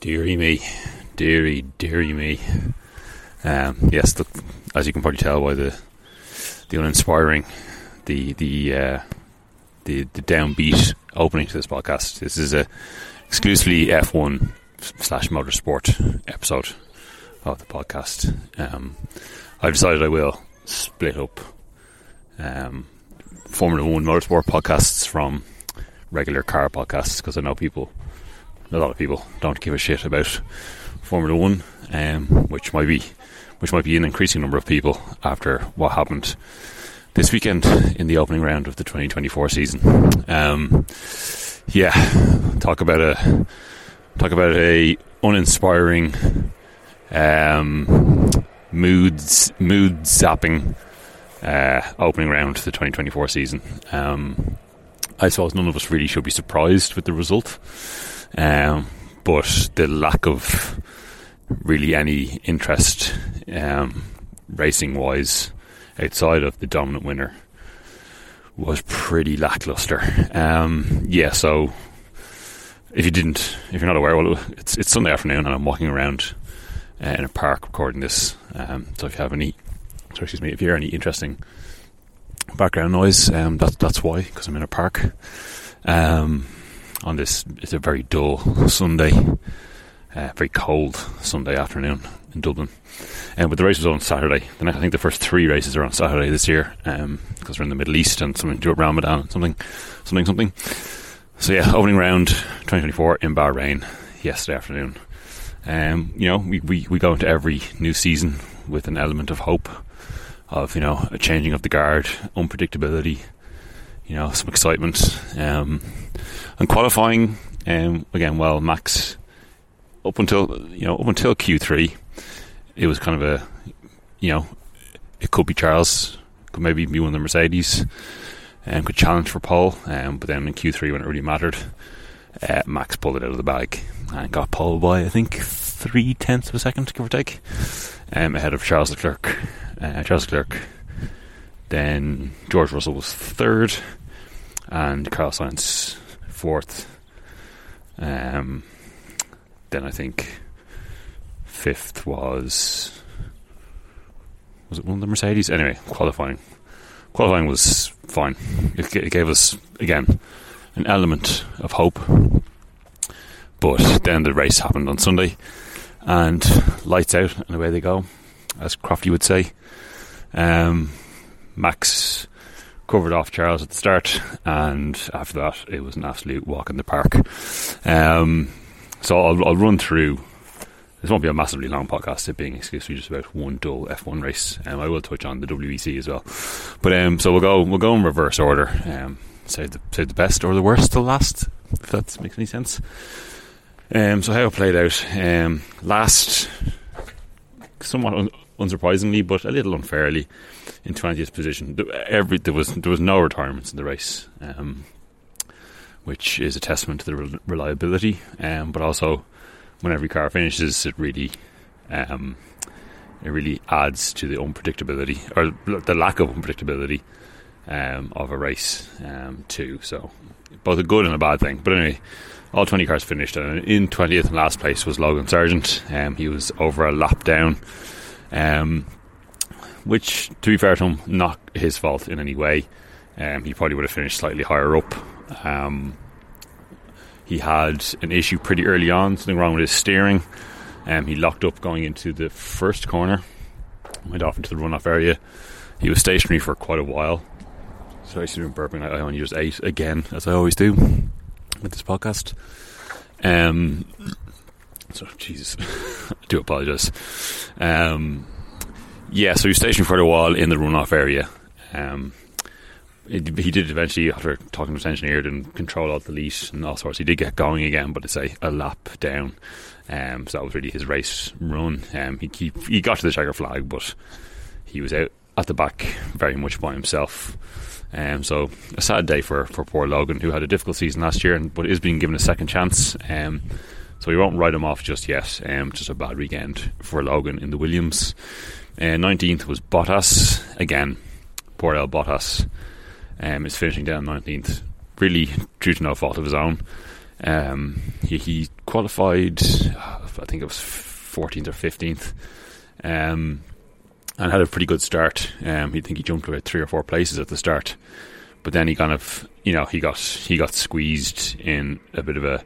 Deary me, deary, deary me. Um, yes, as you can probably tell by the the uninspiring, the the uh, the the downbeat opening to this podcast. This is a exclusively F1 slash motorsport episode of the podcast. Um, I've decided I will split up um, Formula One motorsport podcasts from regular car podcasts because I know people a lot of people don't give a shit about Formula One, um, which might be which might be an increasing number of people after what happened this weekend in the opening round of the 2024 season. Um, yeah, talk about a talk about a uninspiring, um, moods mood zapping uh, opening round to the 2024 season. Um, I suppose none of us really should be surprised with the result. Um, but the lack of really any interest um, racing wise outside of the dominant winner was pretty lackluster. Um, yeah, so if you didn't, if you're not aware, well, it's it's Sunday afternoon and I'm walking around uh, in a park recording this. Um, so if you have any, sorry, excuse me, if you hear any interesting background noise, um, that's that's why because I'm in a park. Um, on this. It's a very dull Sunday, uh, very cold Sunday afternoon in Dublin. And um, but the race was on Saturday. Then I think the first three races are on Saturday this year because um, we're in the Middle East and something to Ramadan and something, something, something. So yeah, opening round 2024 in Bahrain yesterday afternoon. Um, you know, we, we, we go into every new season with an element of hope, of you know a changing of the guard, unpredictability, you know, some excitement. Um, and qualifying, um, again, well, Max up until you know up until Q three, it was kind of a you know it could be Charles, could maybe be one of the Mercedes, and um, could challenge for pole. Um, but then in Q three, when it really mattered, uh, Max pulled it out of the bag and got pole by I think three tenths of a second, give or take, um, ahead of Charles Leclerc. Uh, Charles Leclerc. Then George Russell was third, and Carlos Sainz fourth. Um, then I think fifth was was it one of the Mercedes? Anyway, qualifying qualifying was fine. It, it gave us again an element of hope. But then the race happened on Sunday, and lights out, and away they go, as Crofty would say. Um, Max covered off Charles at the start, and after that, it was an absolute walk in the park. Um, so I'll, I'll, run through. This won't be a massively long podcast, it being exclusively just about one dull F1 race. Um, I will touch on the WEC as well, but um, so we'll go we'll go in reverse order. Um, the save the best or the worst to last, if that makes any sense. Um, so how it played out um, last, somewhat un- unsurprisingly, but a little unfairly in twentieth position. Every there was there was no retirements in the race, um, which is a testament to the re- reliability. Um, but also, when every car finishes, it really um, it really adds to the unpredictability or the lack of unpredictability um, of a race um, too. So both a good and a bad thing. But anyway. All 20 cars finished, and in 20th and last place was Logan Sargent. Um, he was over a lap down. Um, which, to be fair to him, not his fault in any way. Um, he probably would have finished slightly higher up. Um, he had an issue pretty early on, something wrong with his steering. Um, he locked up going into the first corner, went off into the runoff area. He was stationary for quite a while. So I see him burping. I only use eight again, as I always do with this podcast. Um, so Jesus, I do apologise. Um, yeah, so he was stationed for a while in the runoff area. Um, it, he did eventually, after talking to his engineer, and control all the delete and all sorts. He did get going again, but it's a, a lap down. Um, so that was really his race run. Um, he, he he got to the checker flag, but he was out at the back very much by himself. Um, so a sad day for, for poor Logan, who had a difficult season last year, and but is being given a second chance. Um, so we won't write him off just yet. Um, just a bad weekend for Logan in the Williams. Uh, 19th was Bottas. Again, poor El Bottas um, is finishing down 19th. Really due to no fault of his own. Um, he, he, qualified, I think it was 14th or 15th, um, and had a pretty good start. Um, I think he jumped about three or four places at the start, but then he kind of, you know, he got he got squeezed in a bit of a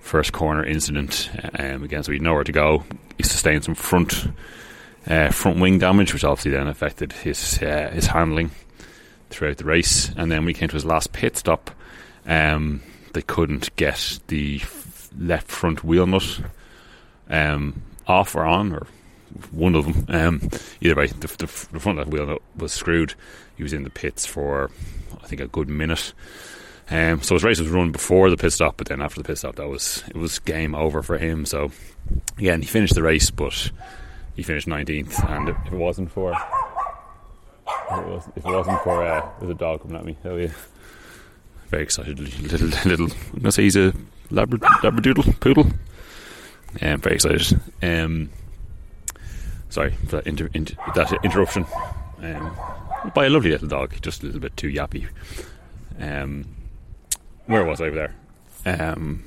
first corner incident um, again, so he had nowhere to go. He sustained some front uh, front wing damage, which obviously then affected his uh, his handling throughout the race. And then we came to his last pit stop. Um, they couldn't get the left front wheel nut um, off or on, or one of them. Um, either way, the, the, the front left wheel nut was screwed. He was in the pits for, I think, a good minute. Um, so his race was run before the pit stop, but then after the pit stop, that was it was game over for him. So again, he finished the race, but he finished 19th. And if it wasn't for if it, wasn't for uh, there's a dog coming at me, hell yeah! Very excited, little little. I'm gonna say he's a Labra- Labradoodle poodle. Um, very excited. Um, sorry for that, inter- inter- that interruption. Um, by a lovely little dog, just a little bit too yappy. Um, where was I over there? Um,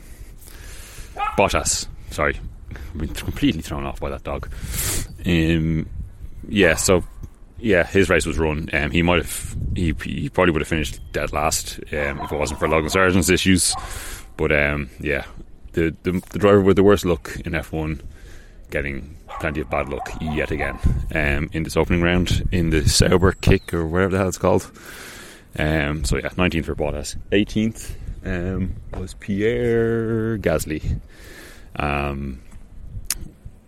Bottas. Sorry, I've been completely thrown off by that dog. Um, yeah, so yeah, his race was run. Um, he might have, he, he probably would have finished dead last um, if it wasn't for Logan Sargent's issues. But um, yeah, the, the, the driver with the worst luck in F1 getting plenty of bad luck yet again um, in this opening round in the Sauber kick or whatever the hell it's called. Um, so yeah, 19th for Bottas. 18th um, was Pierre Gasly, um,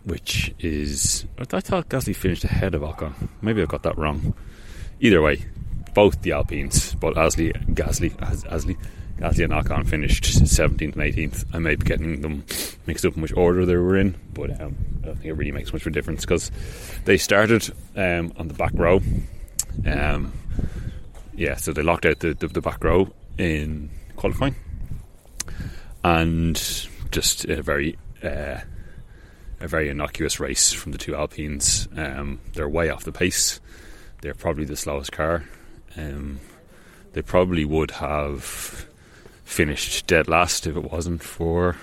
which is I thought Gasly finished ahead of Ocon. Maybe I got that wrong. Either way, both the Alpines, but Gasly, Gasly, Gasly, Gasly and Ocon finished 17th and 18th. I may be getting them mixed up in which order they were in, but um, I don't think it really makes much of a difference because they started um, on the back row. Um, yeah, so they locked out the, the, the back row in qualifying, and just a very uh, a very innocuous race from the two Alpines. Um, they're way off the pace. They're probably the slowest car. Um, they probably would have finished dead last if it wasn't for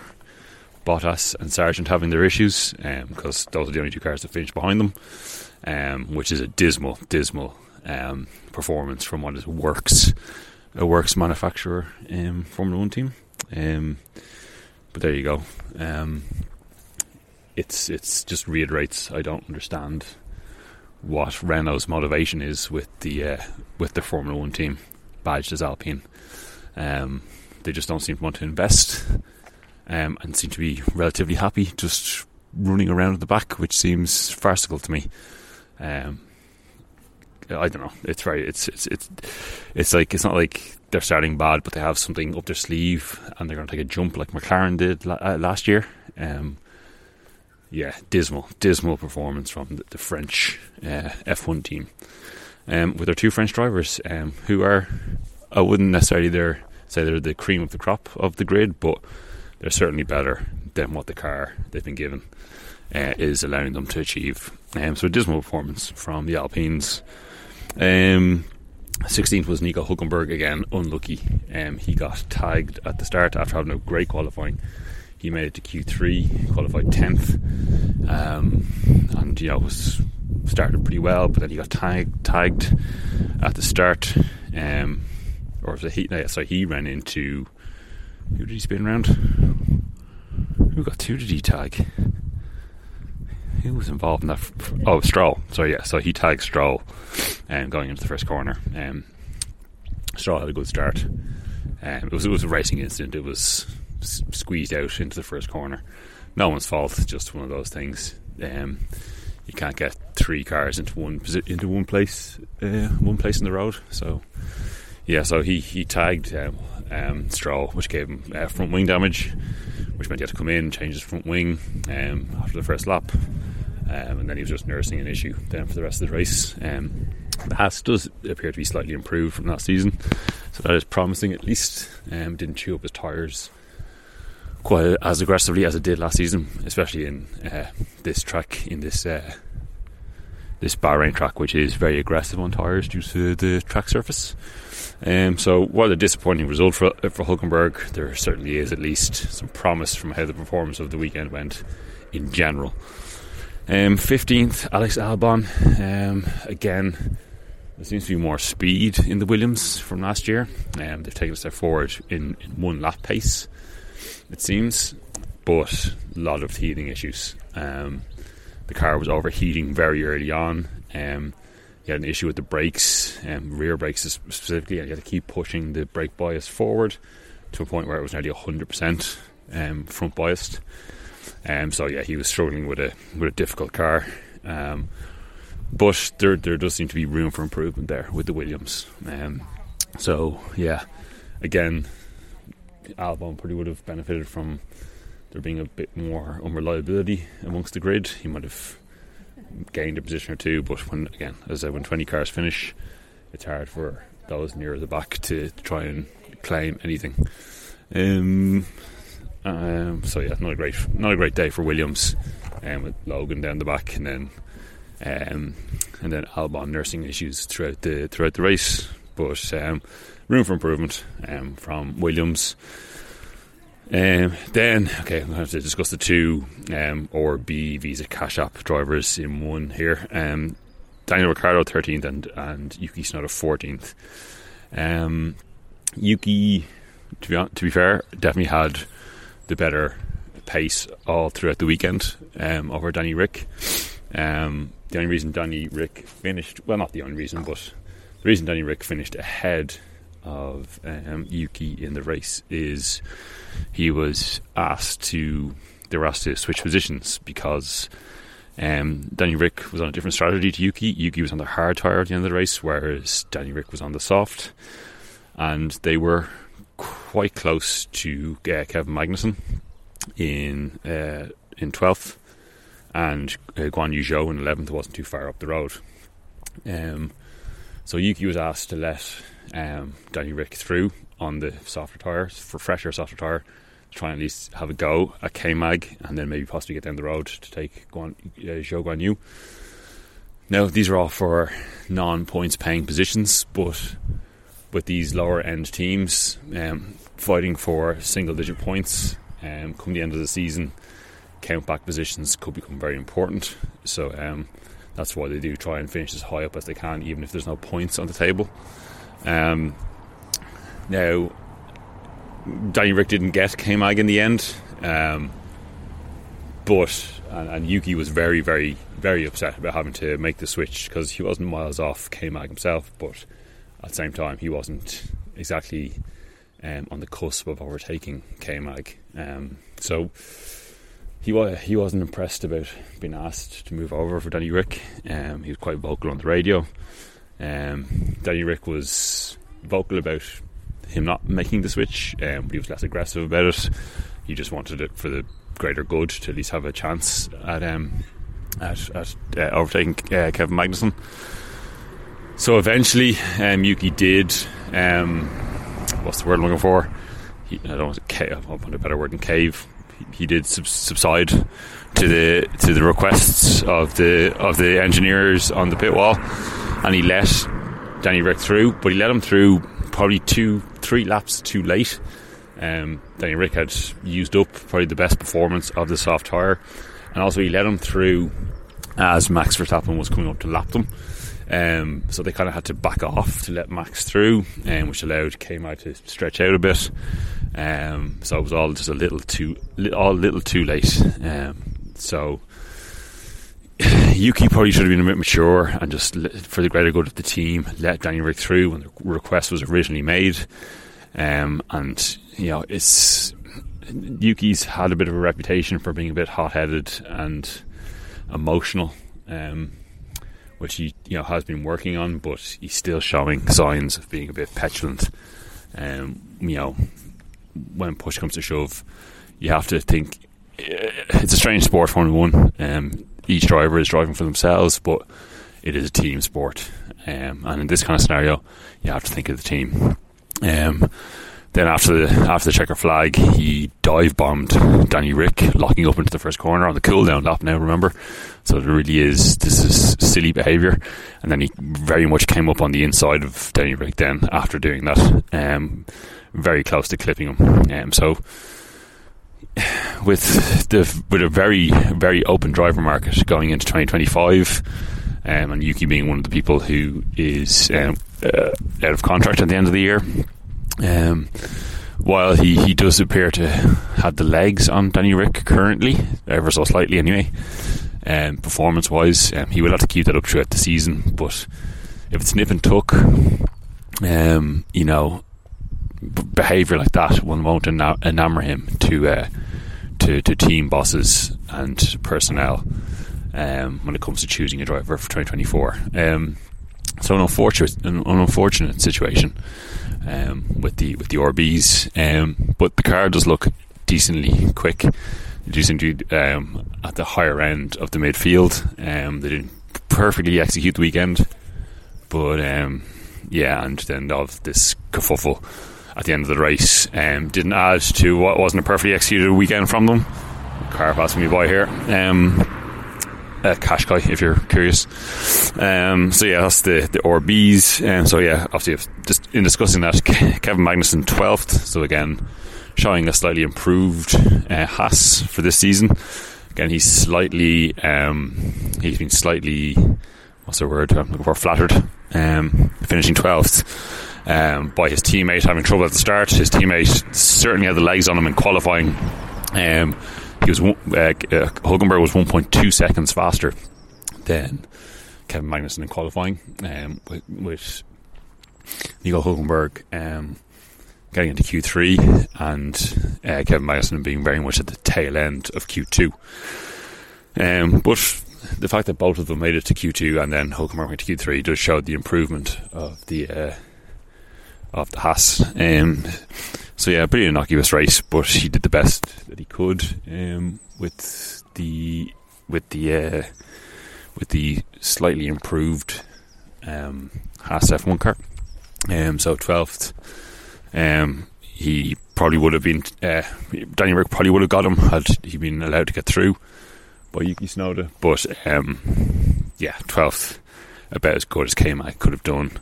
Bottas and Sargent having their issues, because um, those are the only two cars that finished behind them, um, which is a dismal, dismal um, performance from what works a works manufacturer um, Formula One team. Um, but there you go. Um, it's it's just reiterates I don't understand what Renault's motivation is with the uh, with the Formula One team badged as Alpine. Um, they just don't seem to want to invest um, and seem to be relatively happy just running around at the back, which seems farcical to me. Um, I don't know. It's very. It's it's it's it's like it's not like they're starting bad, but they have something up their sleeve and they're going to take a jump like McLaren did uh, last year. Um, yeah, dismal, dismal performance from the, the French uh, F1 team um, with their two French drivers um, who are, I wouldn't necessarily say they're the cream of the crop of the grid, but they're certainly better than what the car they've been given uh, is allowing them to achieve. Um, so a dismal performance from the Alpines. Um, 16th was Nico Hulkenberg again, unlucky. Um, he got tagged at the start after having a great qualifying. He made it to Q3, qualified 10th, um, and you know was started pretty well, but then he got tagged tagged at the start. Um, or was it he? No, sorry, he ran into who did he spin around? Who got who did he tag? Who was involved in that? Oh, Stroll. So yeah, so he tagged Stroll, um, going into the first corner. Um, Stroll had a good start. Um, it was it was a racing incident. It was squeezed out into the first corner. No one's fault. Just one of those things. Um, you can't get three cars into one into one place, uh, one place in the road. So yeah, so he he tagged um, um, Stroll, which gave him uh, front wing damage, which meant he had to come in, change his front wing um, after the first lap um, and then he was just nursing an issue then for the rest of the race. Um, the Haas does appear to be slightly improved from last season, so that is promising at least. Um, didn't chew up his tyres quite as aggressively as it did last season, especially in uh, this track in this uh, this Bahrain track, which is very aggressive on tyres due to the track surface. Um, so, while a disappointing result for, for Hulkenberg, there certainly is at least some promise from how the performance of the weekend went in general. Um, 15th, Alex Albon. Um, again, there seems to be more speed in the Williams from last year. Um, they've taken a step forward in, in, one lap pace, it seems, but a lot of teething issues. Um, the car was overheating very early on. Um, you had an issue with the brakes, um, rear brakes specifically, and you had to keep pushing the brake bias forward to a point where it was nearly 100% um, front biased. Um, so yeah, he was struggling with a with a difficult car. Um, but there there does seem to be room for improvement there with the Williams. Um, so yeah, again, Albon probably would have benefited from there being a bit more unreliability amongst the grid. He might have gained a position or two, but when again, as I said, when twenty cars finish, it's hard for those near the back to try and claim anything. Um, um, so yeah, not a great not a great day for Williams, um, with Logan down the back, and then um, and then Albon nursing issues throughout the throughout the race, but um, room for improvement um, from Williams. Um, then, okay, I'm going to have to discuss the two um, RB Visa Cash App drivers in one here. Um, Daniel Ricciardo 13th and, and Yuki Tsunoda 14th. Um, Yuki, to be, to be fair, definitely had the better pace all throughout the weekend um, over Danny Rick. Um, the only reason Danny Rick finished, well, not the only reason, but the reason Danny Rick finished ahead of um, Yuki in the race is he was asked to, they were asked to switch positions because um, Danny Rick was on a different strategy to Yuki. Yuki was on the hard tyre at the end of the race, whereas Danny Rick was on the soft. And they were quite close to uh, Kevin Magnussen in uh, in 12th and uh, Guan Yu Zhou in 11th wasn't too far up the road. Um, so Yuki was asked to let um, Danny Rick through on the softer tyres for fresher softer tyre to try and at least have a go at K Mag and then maybe possibly get down the road to take Guan, uh, Zhou Guan Yu. Now these are all for non-points paying positions, but with these lower end teams um, fighting for single digit points um, come the end of the season, count back positions could become very important. So um, that's why they do try and finish as high up as they can, even if there's no points on the table. Um, now, Danny Rick didn't get K Mag in the end, um, but and, and, Yuki was very, very, very upset about having to make the switch because he wasn't miles off K Mag himself, but at the same time, he wasn't exactly um, on the cusp of overtaking K Mag. Um, so he was he wasn't impressed about being asked to move over for Danny Rick. Um, he was quite vocal on the radio. Um, Danny Rick was vocal about him not making the switch, um, but he was less aggressive about it. He just wanted it for the greater good to at least have a chance at um, at, at uh, overtaking uh, Kevin Magnussen. So eventually, um, Yuki did. Um, what's the word I'm looking for? He, I don't want to. I want a better word than cave. He, he did sub- subside to the to the requests of the of the engineers on the pit wall, and he let Danny Rick through. But he let him through probably two, three laps too late. Um, Danny Rick had used up probably the best performance of the soft tyre, and also he let him through as Max Verstappen was coming up to lap them. Um, so they kind of had to back off to let Max through, um, which allowed K Mag to stretch out a bit. Um, so it was all just a little too, all a little too late. Um, so Yuki probably should have been a bit mature and just for the greater good of the team, let Danny Rick through when the request was originally made. Um, and you know, it's Yuki's had a bit of a reputation for being a bit hot-headed and emotional. Um, which he you know has been working on, but he's still showing signs of being a bit petulant. Um, you know, when push comes to shove, you have to think eh, it's a strange sport, Formula One. Um, each driver is driving for themselves, but it is a team sport, um, and in this kind of scenario, you have to think of the team. Um, then after the after the checker flag, he dive bombed Danny Rick, locking up into the first corner on the cooldown lap. Now remember, so it really is this is silly behaviour. And then he very much came up on the inside of Danny Rick. Then after doing that, um, very close to clipping him. Um, so with the with a very very open driver market going into 2025, um, and Yuki being one of the people who is um, uh, out of contract at the end of the year. Um, while he, he does appear to have the legs on Danny Rick currently, ever so slightly anyway, um, performance wise, um, he will have to keep that up throughout the season. But if it's nip and tuck, um, you know, b- behaviour like that one won't ena- enamour him to, uh, to to team bosses and personnel um, when it comes to choosing a driver for 2024. Um, so an unfortunate, an, unfortunate situation um, with the with the RBs, um, but the car does look decently quick. Decently um, at the higher end of the midfield. Um, they didn't perfectly execute the weekend, but um, yeah, and then of this kerfuffle at the end of the race didn't add to what wasn't a perfectly executed weekend from them. Car passing me by here. Uh, Qashqai, if you're curious. Um, so yeah, that's the the RBs. Um, so yeah, obviously, just in discussing that, Kevin Magnussen twelfth. So again, showing a slightly improved uh, Haas for this season. Again, he's slightly um, he's been slightly what's the word I'm looking for flattered, um, finishing twelfth. Um, by his teammate having trouble at the start, his teammate certainly had the legs on him in qualifying. Um, he was uh, uh, Hulkenberg was 1.2 seconds faster than Kevin Magnussen in qualifying, um, with, with Nico Hulkenberg um, getting into Q3 and uh, Kevin Magnussen being very much at the tail end of Q2. Um, but the fact that both of them made it to Q2 and then Hulkenberg went to Q3 does show the improvement of the uh, of the Haas. Um, so yeah, pretty innocuous race, but he did the best that he could um, with the with the uh, with the slightly improved um, Haas F1 car. Um, so twelfth, um, he probably would have been. Uh, Danny Rick probably would have got him had he been allowed to get through by Yuki Tsunoda. But um, yeah, twelfth, about as good as K Mag could have done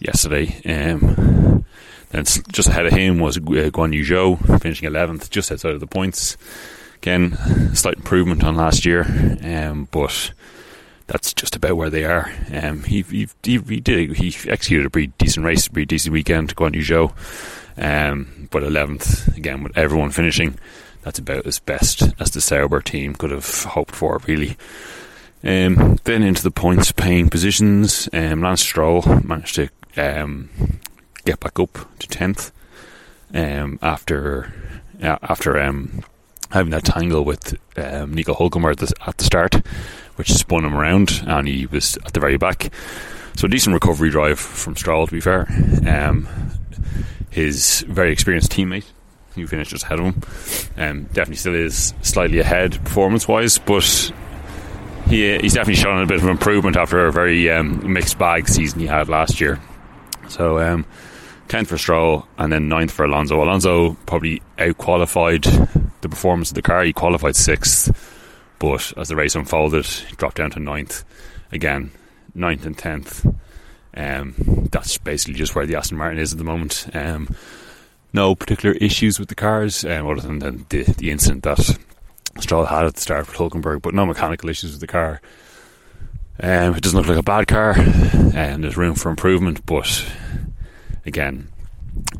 yesterday. Um, then just ahead of him was uh, Guan Yu Zhou, finishing 11th, just outside of the points. Again, slight improvement on last year, um, but that's just about where they are. Um, he, he, he, he, did he executed a pretty decent race, a pretty decent weekend, Guan Yu Zhou, um, but 11th again with everyone finishing. That's about as best as the Sauber team could have hoped for, really. Um, then into the points paying positions, um, Lance Stroll managed to um, get back up to tenth um, after uh, after um, having that tangle with um, Nico Hulkenberg at the, at the start, which spun him around, and he was at the very back. So a decent recovery drive from Stroll, to be fair. Um, his very experienced teammate, who finished just ahead of him, um, definitely still is slightly ahead performance wise, but he, he's definitely shown a bit of improvement after a very um, mixed bag season he had last year. So, um, 10th for Stroll and then 9th for Alonso. Alonso probably out qualified the performance of the car. He qualified 6th, but as the race unfolded, dropped down to 9th. Again, 9th and 10th. Um, that's basically just where the Aston Martin is at the moment. Um, no particular issues with the cars, um, other than the, the, the, incident that Stroll had at the start with Hulkenberg, but no mechanical issues with the car. Um, it doesn't look like a bad car, and there's room for improvement, but again,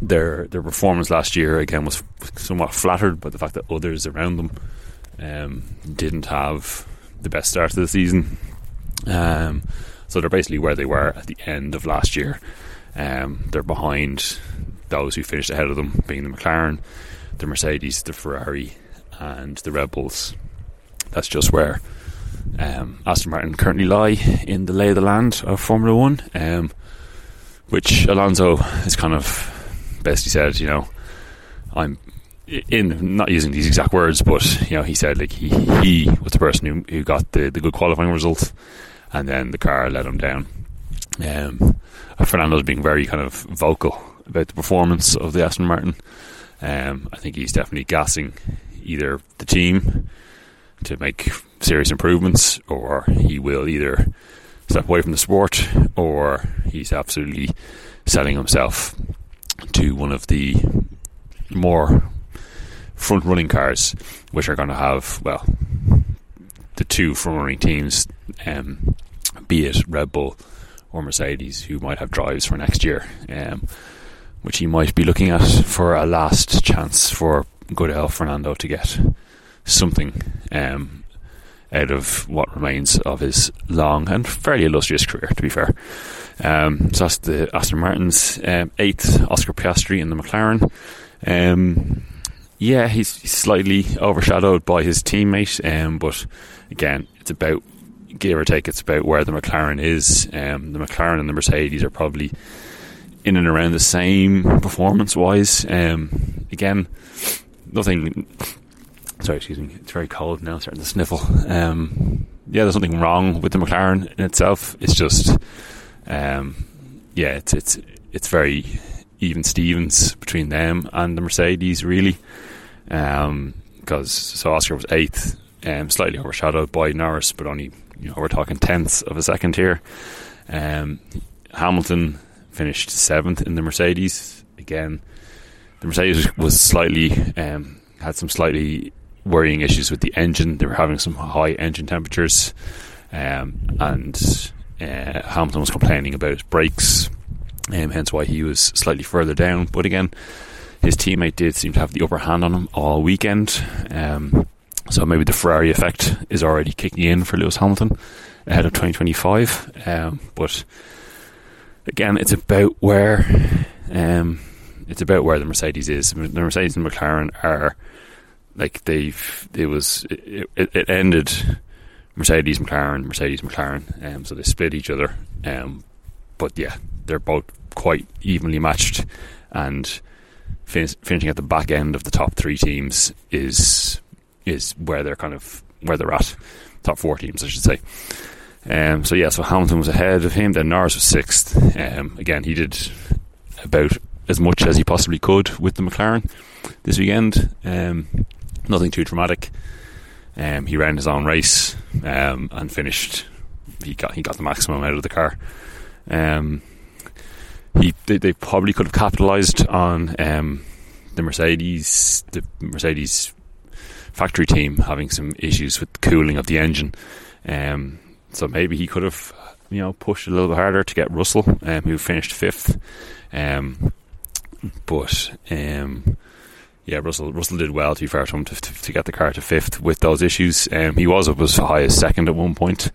their their performance last year again was somewhat flattered by the fact that others around them um, didn't have the best start of the season. Um, so they're basically where they were at the end of last year. Um, they're behind those who finished ahead of them, being the McLaren, the Mercedes, the Ferrari, and the Red Bulls. That's just where um, Aston Martin currently lie in the lay of the land of Formula One. Um, which Alonso has kind of basically said, you know, I'm in not using these exact words, but you know, he said like he he was the person who, who got the, the good qualifying result, and then the car let him down. Um, Fernando's being very kind of vocal about the performance of the Aston Martin. Um, I think he's definitely gassing either the team to make serious improvements, or he will either step away from the sport, or he's absolutely selling himself to one of the more front running cars, which are going to have, well, the two front running teams, um, be it Red Bull or Mercedes, who might have drives for next year, um, which he might be looking at for a last chance for good old Fernando to get something um, out of what remains of his long and fairly illustrious career, to be fair. Um, so that's the Aston Martin's um, eighth Oscar Piastri in the McLaren. Um, yeah, he's, slightly overshadowed by his teammate, um, but again, it's about give or take. It's about where the McLaren is. Um, the McLaren and the Mercedes are probably in and around the same performance wise. Um, again, nothing Sorry, excuse me. It's very cold now. Starting to sniffle. Um, yeah, there's nothing wrong with the McLaren in itself. It's just, um, yeah, it's it's it's very even Stevens between them and the Mercedes, really. Because um, so Oscar was eighth, um, slightly overshadowed by Norris, but only you know we're talking tenths of a second here. Um, Hamilton finished seventh in the Mercedes. Again, the Mercedes was slightly um, had some slightly worrying issues with the engine. They were having some high engine temperatures, um, and uh, Hamilton was complaining about brakes, um, hence why he was slightly further down. But again, his teammate did seem to have the upper hand on him all weekend. Um, so maybe the Ferrari effect is already kicking in for Lewis Hamilton ahead of 2025. Um, but again, it's about where um, it's about where the Mercedes is. The Mercedes and McLaren are like they've it was it, it ended Mercedes McLaren Mercedes McLaren um, so they split each other um, but yeah they're both quite evenly matched and fin- finishing at the back end of the top three teams is is where they're kind of where they're at. Top four teams I should say. Um, so yeah so Hamilton was ahead of him then Norris was sixth. Um, again he did about as much as he possibly could with the McLaren this weekend. Um, nothing too dramatic. Um, he ran his own race um, and finished. He got he got the maximum out of the car. Um, he they, they, probably could have capitalised on um, the Mercedes the Mercedes factory team having some issues with cooling of the engine. Um, so maybe he could have you know pushed a little bit harder to get Russell, um, who finished fifth. but yeah, Russell Russell did well to be fair to him to, to, to get the car to fifth with those issues. Um, he was up as high as second at one point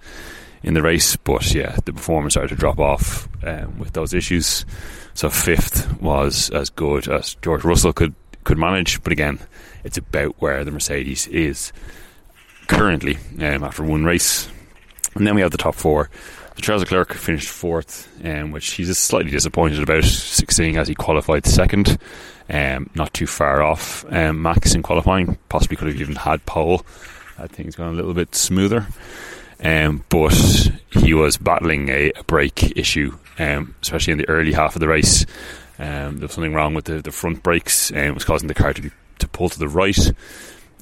in the race, but yeah, the performance started to drop off um, with those issues. So fifth was as good as George Russell could could manage, but again, it's about where the Mercedes is currently um, after one race. And then we have the top four. The Charles Leclerc finished fourth, um, which he's slightly disappointed about, seeing as he qualified second um, not too far off um, Max in qualifying. Possibly could have even had pole. Had things gone a little bit smoother. Um, but he was battling a, a brake issue, um, especially in the early half of the race. Um, there was something wrong with the, the front brakes, and it was causing the car to be to pull to the right.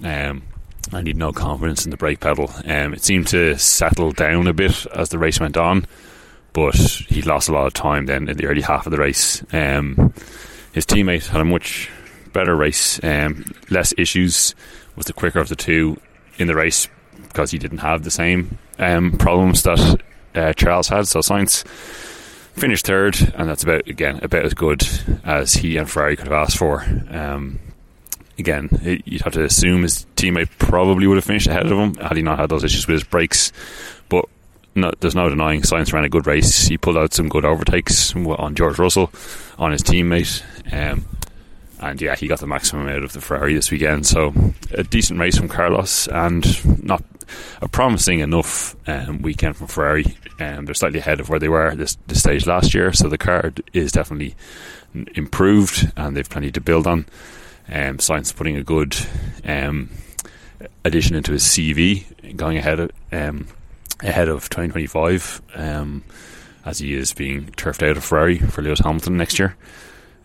Um, he had no confidence in the brake pedal. It seemed to settle down a bit as the race went on, but he lost a lot of time then in the early half of the race. Um, his teammate had a much better race, um, less issues, was the quicker of the two in the race because he didn't have the same um, problems that uh, Charles had. So Sainz finished third, and that's about again about as good as he and Ferrari could have asked for. Um, again, you'd have to assume his teammate probably would have finished ahead of him had he not had those issues with his brakes. But no, there's no denying Sainz ran a good race. He pulled out some good overtakes on George Russell, on his teammate. Um, and yeah, he got the maximum out of the Ferrari this weekend. So a decent race from Carlos and not a promising enough um, weekend from Ferrari. Um, they're slightly ahead of where they were this, this stage last year, so the car is definitely improved and they've plenty to build on. Um, Sainz putting a good um, addition into his CV, going ahead of, um, ahead of 2025 um, as he is being turfed out of Ferrari for Lewis Hamilton next year.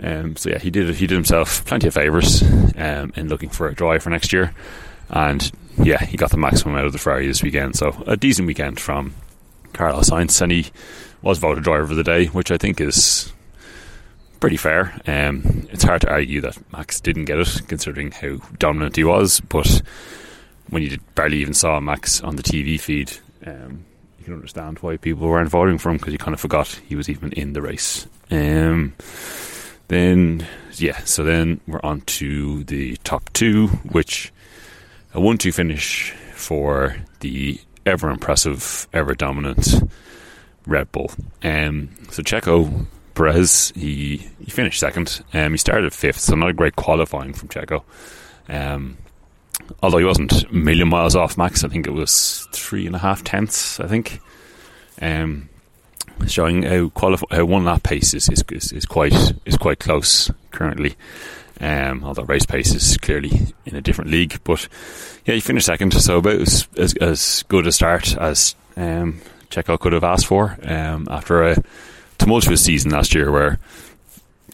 Um, so yeah, he did he did himself plenty of favours um, in looking for a drive for next year, and yeah, he got the maximum out of the Ferrari this weekend. So a decent weekend from Carlos Sainz, and he was voted driver of the day, which I think is pretty fair. Um, it's hard to argue that Max didn't get it, considering how dominant he was. But when you barely even saw Max on the TV feed, um, you can understand why people weren't voting for him because you kind of forgot he was even in the race. Um, then, yeah, so then we're on to the top two, which a 1 2 finish for the ever impressive, ever dominant Red Bull. Um, so Checo Perez, he, he finished second. Um, he started fifth, so not a great qualifying from Checo. Um, although he wasn't a million miles off Max, I think it was three and a half tenths, I think. Um, showing how qualify how one lap pace is, is, is, is quite is quite close currently. Um, although race pace is clearly in a different league, but yeah, he finished second, so about as as, as good a start as um, Checo could have asked for um, after a tumultuous season last year, where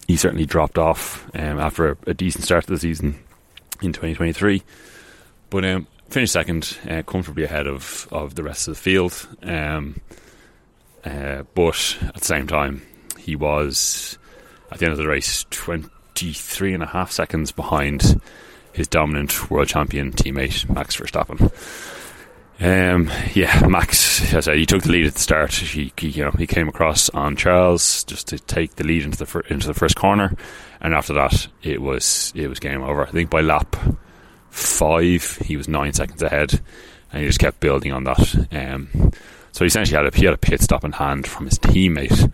he certainly dropped off um, after a, a, decent start to the season in 2023, but um, finished second, uh, comfortably ahead of of the rest of the field. Um, uh, but at the same time, he was at the end of the race 23 and a half seconds behind his dominant world champion teammate Max Verstappen. Um, yeah, Max, as I said, he took the lead at the start. He, he, you know, he came across on Charles just to take the lead into the fir- into the first corner, and after that, it was it was game over. I think by lap five, he was nine seconds ahead, and he just kept building on that. Um, so he essentially had a, he had a pit stop in hand from his teammate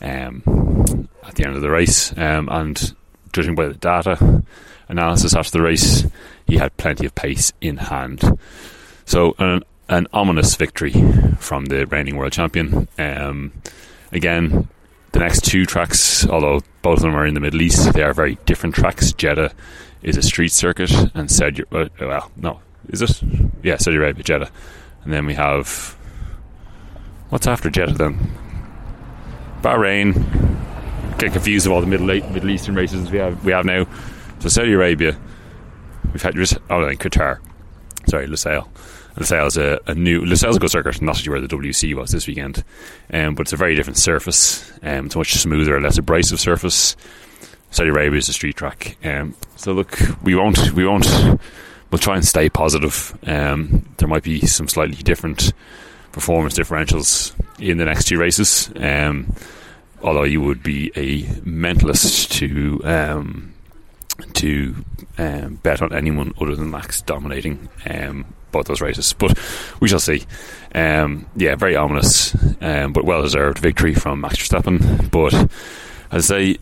um, at the end of the race. Um, and judging by the data analysis after the race, he had plenty of pace in hand. So an, an ominous victory from the reigning world champion. Um, again, the next two tracks, although both of them are in the Middle East, they are very different tracks. Jeddah is a street circuit, and Saudi, uh, well, no, is it? Yeah, Saudi Arabia, Jeddah, and then we have What's after Jeddah then? Bahrain. Get confused of all the Middle Middle Eastern races we have we have now. So Saudi Arabia. We've had oh then Qatar. Sorry. Lusail is a, a new Lusail's a good circuit, not actually where the WEC was this weekend. Um, but it's a very different surface. Um, it's a much smoother, less abrasive surface. Saudi Arabia is a street track. Um, so look, we won't we won't we'll try and stay positive. Um, there might be some slightly different performance differentials in the next two races. Um, although you would be a mentalist to um, to um, bet on anyone other than Max dominating um, both those races, but we shall see. Um, yeah, very ominous, um, but well deserved victory from Max Verstappen. But as I say,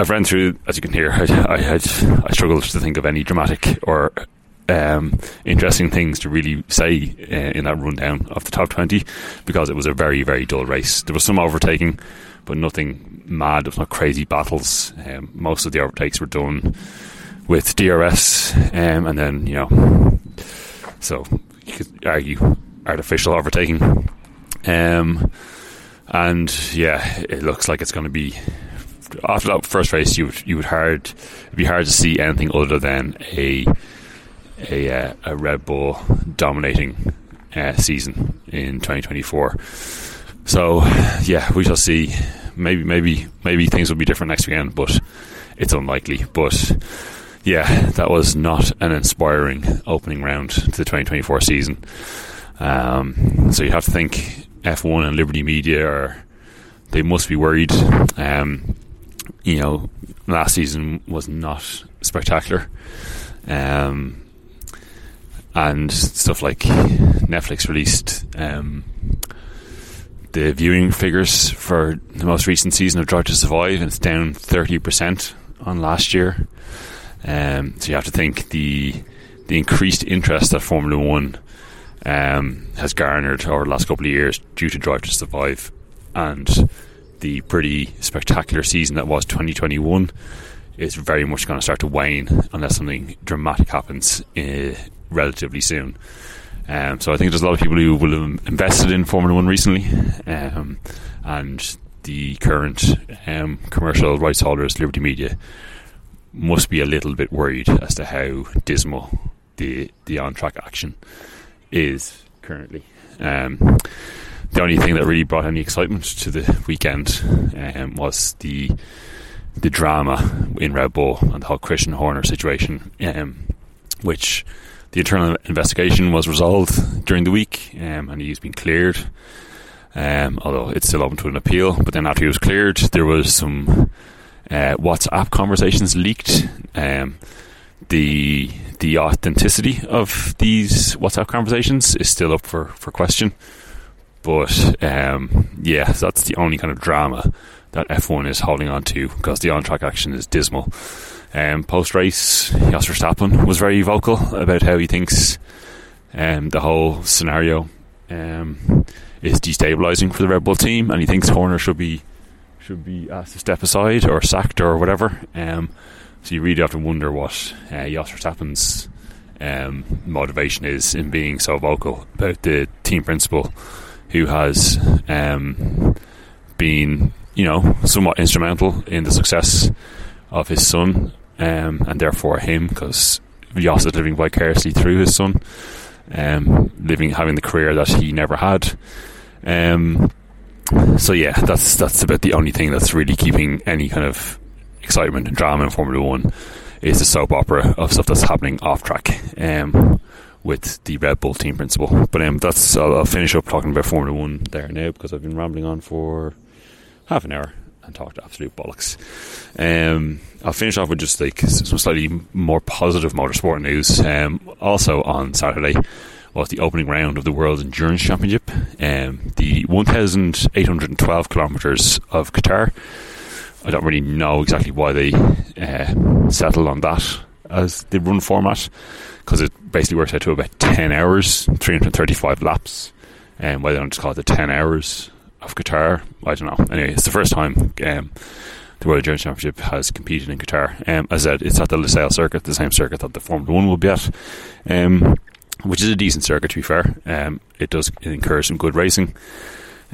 I've ran through, as you can hear, I, I, I, I struggled to think of any dramatic or um, interesting things to really say uh, in that rundown of the top 20 because it was a very, very dull race. There was some overtaking, but nothing mad. There was no crazy battles. Um, most of the overtakes were done with DRS, um, and then, you know, so you could argue artificial overtaking. Um, and yeah, it looks like it's going to be after that first race. You would you would hard it'd be hard to see anything other than a a, uh, a Red Bull dominating uh, season in 2024. So yeah, we shall see. Maybe maybe maybe things will be different next weekend, but it's unlikely. But yeah, that was not an inspiring opening round to the 2024 season. Um, so you have to think F1 and Liberty Media are they must be worried. Um, you know, last season was not spectacular. Um, and stuff like Netflix released um, the viewing figures for the most recent season of Drive to Survive, and it's down thirty percent on last year. Um, so you have to think the the increased interest that Formula One um, has garnered over the last couple of years due to Drive to Survive and the pretty spectacular season that was 2021 is very much going to start to wane unless something dramatic happens uh, relatively soon. Um, so I think there's a lot of people who will have invested in Formula One recently, um, and the current um, commercial rights holders, Liberty Media, must be a little bit worried as to how dismal the the on track action is currently. Um, the only thing that really brought any excitement to the weekend um, was the the drama in Red Bull and the whole Christian Horner situation, um, which the internal investigation was resolved during the week, um, and he's been cleared. Um, although it's still open to an appeal, but then after he was cleared, there was some uh, WhatsApp conversations leaked. Um, the the authenticity of these WhatsApp conversations is still up for, for question. But um, yeah, that's the only kind of drama that F1 is holding on to because the on track action is dismal. Um, Post race, Jos Verstappen was very vocal about how he thinks um, the whole scenario um, is destabilising for the Red Bull team, and he thinks Horner should be should be asked to step aside or sacked or whatever. Um, so you really have to wonder what uh, Jos Verstappen's um, motivation is in being so vocal about the team principal, who has um, been, you know, somewhat instrumental in the success of his son, um, and therefore him, because Jos is living vicariously through his son, um, living having the career that he never had. Um, so yeah, that's that's about the only thing that's really keeping any kind of excitement and drama in Formula One is the soap opera of stuff that's happening off track um, with the Red Bull team principal. But um, that's I'll, I'll, finish up talking about Formula One there now because I've been rambling on for half an hour and talked absolute bollocks. Um, I'll finish off with just like some slightly more positive motorsport news. Um, also on Saturday was the opening round of the World Endurance Championship, um, the 1,812 kilometres of Qatar. I don't really know exactly why they uh, settled on that as the run format because it basically works out to about 10 hours, 335 laps. And um, why they don't just call it the 10 hours of Qatar, I don't know. Anyway, it's the first time um, the World Endurance Championship has competed in Qatar. Um, as I said, it's at the Losail circuit, the same circuit that the Formula One will be at, um, which is a decent circuit to be fair. Um, it does encourage some good racing.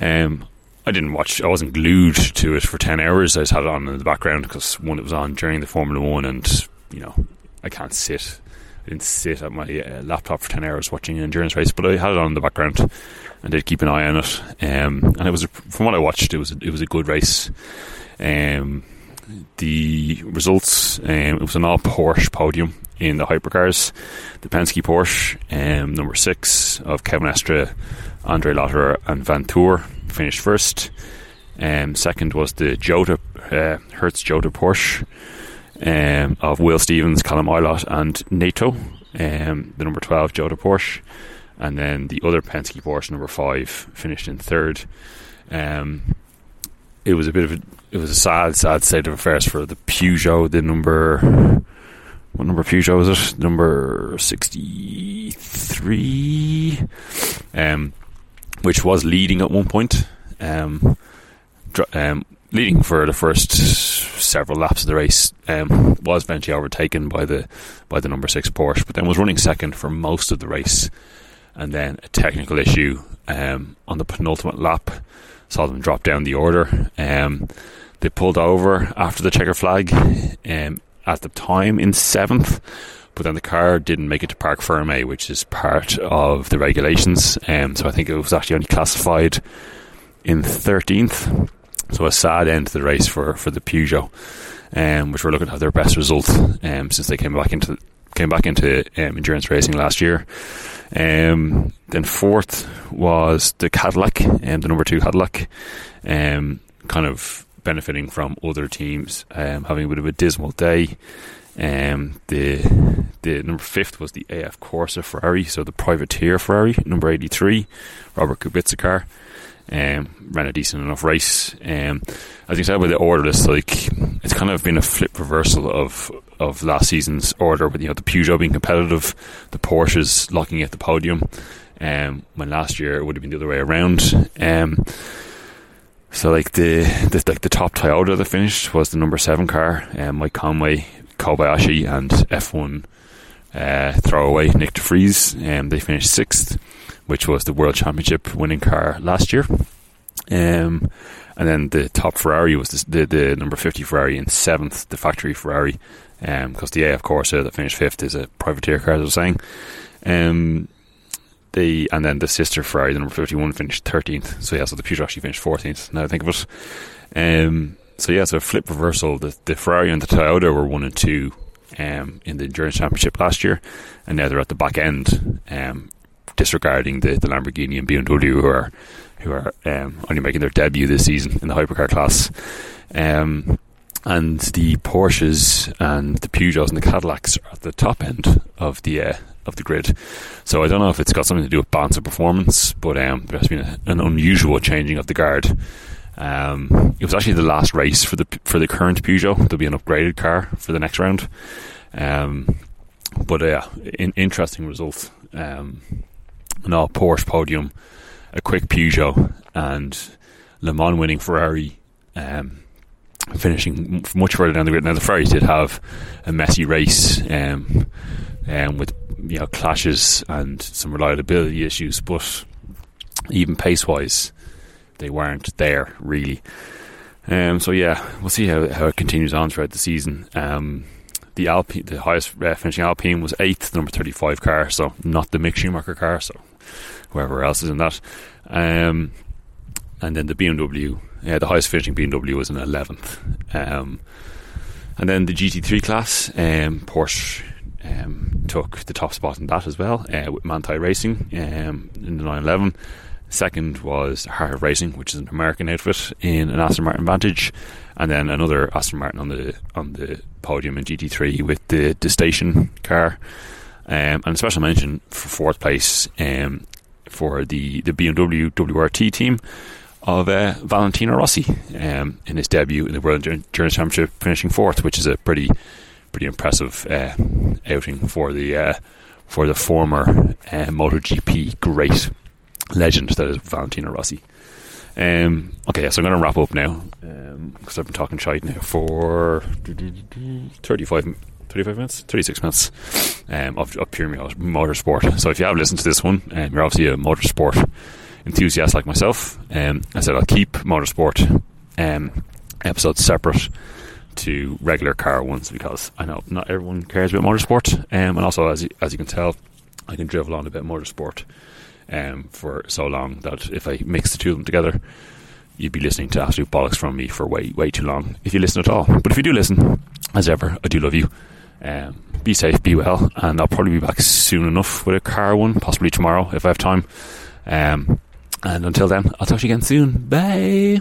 Um, I didn't watch. I wasn't glued to it for ten hours. I just had it on in the background because one, it was on during the Formula One, and you know, I can't sit. I didn't sit at my uh, laptop for ten hours watching an endurance race, but I had it on in the background and did keep an eye on it. Um, and it was, from what I watched, it was it was a good race. Um, the results, um, it was an all Porsche podium in the hypercars. The Penske Porsche, um, number six of Kevin Estre, Andre Lotterer, and Vanthoor finished first. Um, second was the Jota uh, Hertz Jota Porsche um, of Will Stevens, Callum Ilott, and Nato. Um, the number twelve Jota Porsche, and then the other Penske Porsche number five finished in third. Um, it was a bit of a it was a sad, sad state of affairs for the Peugeot, the number what number Peugeot was it? Number sixty three. Um, which was leading at one point, um, um, leading for the first several laps of the race, um, was eventually overtaken by the by the number six Porsche, but then was running second for most of the race, and then a technical issue um, on the penultimate lap saw them drop down the order. Um, they pulled over after the checker flag um, at the time in seventh but then the car didn't make it to Parc Ferme, which is part of the regulations. Um, so I think it was actually only classified in 13th. So a sad end to the race for, for the Peugeot, um, which were looking to have their best result um, since they came back into came back into um, endurance racing last year. Um, then fourth was the Cadillac, um, the number two Cadillac, um, kind of benefiting from other teams having a bit of a dismal day. Um, the the number fifth was the AF Corse Ferrari, so the privateer Ferrari, number eighty three, Robert Kubica car. Um, ran a decent enough race. Um, as you said with the order list, like it's kind of been a flip reversal of of last season's order, with you know the Peugeot being competitive, the Porsches locking at the podium. Um, when last year it would have been the other way around. Um, so like the, the like the top Toyota that finished was the number seven car, um, Mike Conway Kobayashi and F1 uh, throwaway Nick de Vries. Um, they finished sixth, which was the World Championship winning car last year. Um, and then the top Ferrari was the, the, the number 50 Ferrari in seventh, the factory Ferrari. Um, because the AF Corse that finished fifth is a privateer car, as I was saying. Um, the and then the sister Ferrari, the number 51, finished 13th. So yeah, so the Peugeot actually finished 14th. Now I think of it. Um, so yeah, so flip reversal. The, the Ferrari and the Toyota were one and two um, in the endurance championship last year, and now they're at the back end, um, disregarding the, the Lamborghini and BMW who are who are um, only making their debut this season in the hypercar class. Um, and the Porsches and the Peugeots and the Cadillacs are at the top end of the uh, of the grid. So I don't know if it's got something to do with balance of performance, but um, there has been a, an unusual changing of the guard. Um, it was actually the last race for the for the current Peugeot. There'll be an upgraded car for the next round. Um, but yeah, uh, in, interesting result. Um, no Porsche podium, a quick Peugeot, and Le Mans winning Ferrari. Um, finishing much further down the grid. Now the Ferraris did have a messy race, um, um, with you know clashes and some reliability issues, but even pace wise, they weren't there really. Um, so yeah, we'll see how, how it continues on throughout the season. Um, the Alpine, the highest uh, finishing Alpine was eighth, number thirty-five car, so not the Mick Schumacher car. So whoever else is in that, um, and then the BMW, yeah, the highest finishing BMW was in eleventh, um, and then the GT3 class, um, Porsche um, took the top spot in that as well uh, with Manthey Racing um, in the 911. Second was Heart Racing, which is an American outfit in an Aston Martin Vantage, and then another Aston Martin on the on the podium in GT3 with the the station car. Um, and a special mention for fourth place um, for the the BMW WRT team of uh, Valentino Rossi um, in his debut in the World Endurance Championship, finishing fourth, which is a pretty pretty impressive uh, outing for the uh, for the former uh, MotoGP great legend that is Valentino Rossi. Um, okay, so I'm going to wrap up now because um, I've been talking shite now for 35, 35 minutes, 36 minutes um, of, of, pure motorsport. So if you have listened to this one, um, you're obviously a motorsport enthusiast like myself. Um, I said I'll keep motorsport um, episodes separate to regular car ones because I know not everyone cares about motorsport. And also, as you, as you can tell, I can drivel on a bit motorsport um, for so long that if I mix the two of them together, you'd be listening to absolute bollocks from me for way, way too long if you listen at all. But if you do listen, as ever, I do love you. Um, be safe, be well, and I'll probably be back soon enough with a car one, possibly tomorrow if I have time. Um, and until then, I'll talk to you again soon. Bye.